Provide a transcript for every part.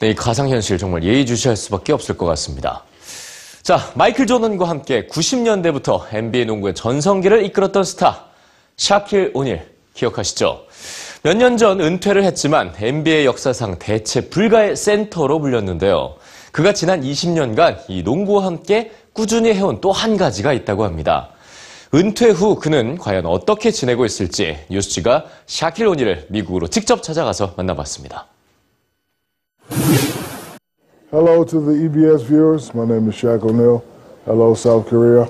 네, 이 가상현실 정말 예의주시할 수밖에 없을 것 같습니다. 자, 마이클 조던과 함께 90년대부터 NBA 농구의 전성기를 이끌었던 스타 샤킬 오닐 기억하시죠? 몇 년 전 은퇴를 했지만 NBA 역사상 대체 불가의 센터로 불렸는데요. 그가 지난 20년간 이 농구와 함께 꾸준히 해온 또 한 가지가 있다고 합니다. 은퇴 후 그는 과연 어떻게 지내고 있을지 뉴스지가 샤킬 오닐을 미국으로 직접 찾아가서 만나봤습니다. Hello to the EBS viewers. My name is Shaq O'Neal. Hello, South Korea.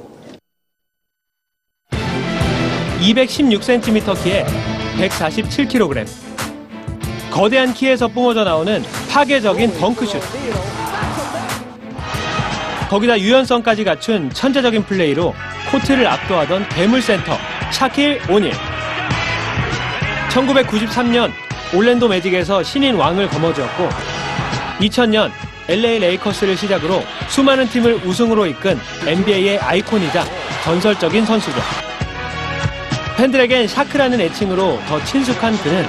216cm 키에 147kg. 거대한 키에서 뿜어져 나오는 파괴적인 덩크슛. 거기다 유연성까지 갖춘 천재적인 플레이로 코트를 압도하던 괴물 센터 샤킬 오닐. 1993년 올랜도 매직에서 신인 왕을 거머쥐었고 2000년 LA 레이커스를 시작으로 수많은 팀을 우승으로 이끈 NBA의 아이콘이자 전설적인 선수죠. 팬들에겐 샤크라는 애칭으로 더 친숙한 그는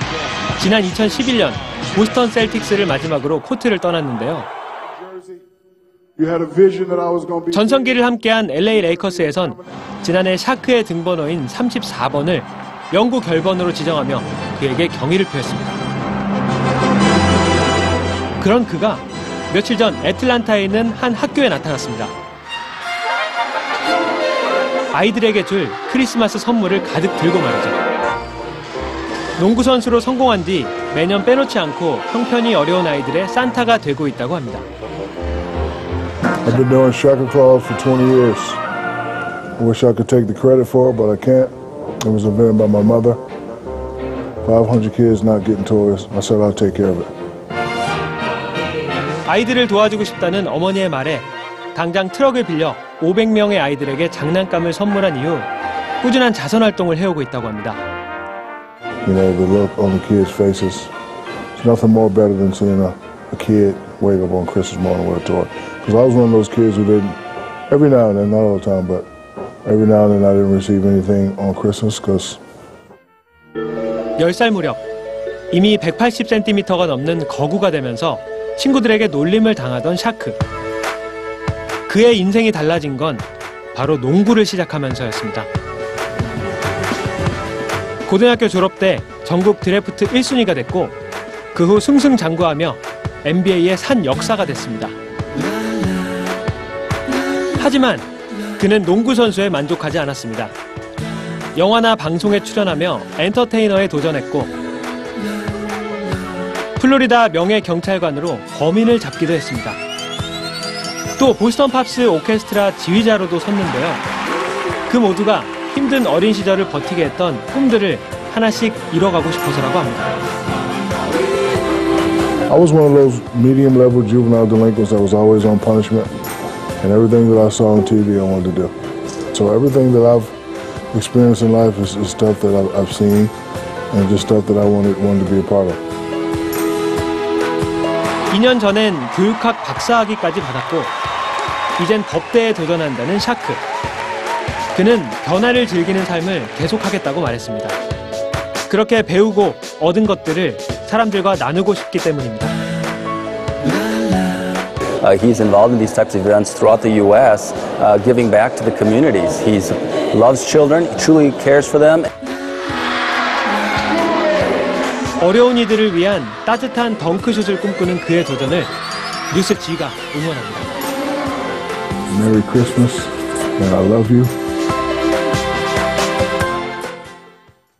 지난 2011년 보스턴 셀틱스를 마지막으로 코트를 떠났는데요. 전성기를 함께한 LA 레이커스에선 지난해 샤크의 등번호인 34번을 영구 결번으로 지정하며 그에게 경의를 표했습니다. 그런 그가 며칠 전 애틀란타에 있는 한 학교에 나타났습니다. 아이들에게 줄 크리스마스 선물을 가득 들고 말이죠. 농구 선수로 성공한 뒤 매년 빼놓지 않고 형편이 어려운 아이들의 산타가 되고 있다고 합니다. I've been doing Shaka Claus for 20 years. I wish I could take the credit for it, but I can't. It was invented by my mother. 500 kids not getting toys. I said I'll take care of it. 아이들을 도와주고 싶다는 어머니의 말에 당장 트럭을 빌려 500명의 아이들에게 장난감을 선물한 이후 꾸준한 자선 활동을 해오고 있다고 합니다. You know, the look on the kids' faces. There's nothing more better than seeing a, a kid wake up on Christmas morning with a toy. Because I was one of those kids who didn't, every now and then, not all the time, but every now and then I didn't receive anything on Christmas because 10살 무렵 이미 180cm가 넘는 거구가 되면서 친구들에게 놀림을 당하던 샤크. 그의 인생이 달라진 건 바로 농구를 시작하면서였습니다. 고등학교 졸업 때 전국 드래프트 1순위가 됐고 그 후 승승장구하며 NBA의 산 역사가 됐습니다. 하지만 그는 농구 선수에 만족하지 않았습니다. 영화나 방송에 출연하며 엔터테이너에 도전했고 플로리다 명예 경찰관으로 범인을 잡기도 했습니다. 또 보스턴 팝스 오케스트라 지휘자로도 섰는데요. 그 모두가 힘든 어린 시절을 버티게 했던 꿈들을 하나씩 이뤄가고 싶어서라고 합니다. I was one of those medium level juvenile delinquents that was always on punishment. And everything that I saw on TV, I wanted to do. So everything that I've experienced in life is, is stuff that I've, I've seen and just stuff that I wanted, wanted to be a part of. 2년 전엔 교육학 박사학위까지 받았고 이젠 법대에 도전한다는 샤크. 그는 변화를 즐기는 삶을 계속하겠다고 말했습니다. 그렇게 배우고 얻은 것들을 사람들과 나누고 싶기 때문입니다. Uh, he's involved in these types of events throughout the U.S., uh, giving back to the communities. He loves children, truly cares for them. 어려운 이들을 위한 따뜻한 덩크슛을 꿈꾸는 그의 도전을 뉴스 G가 응원합니다. Merry Christmas and I love you.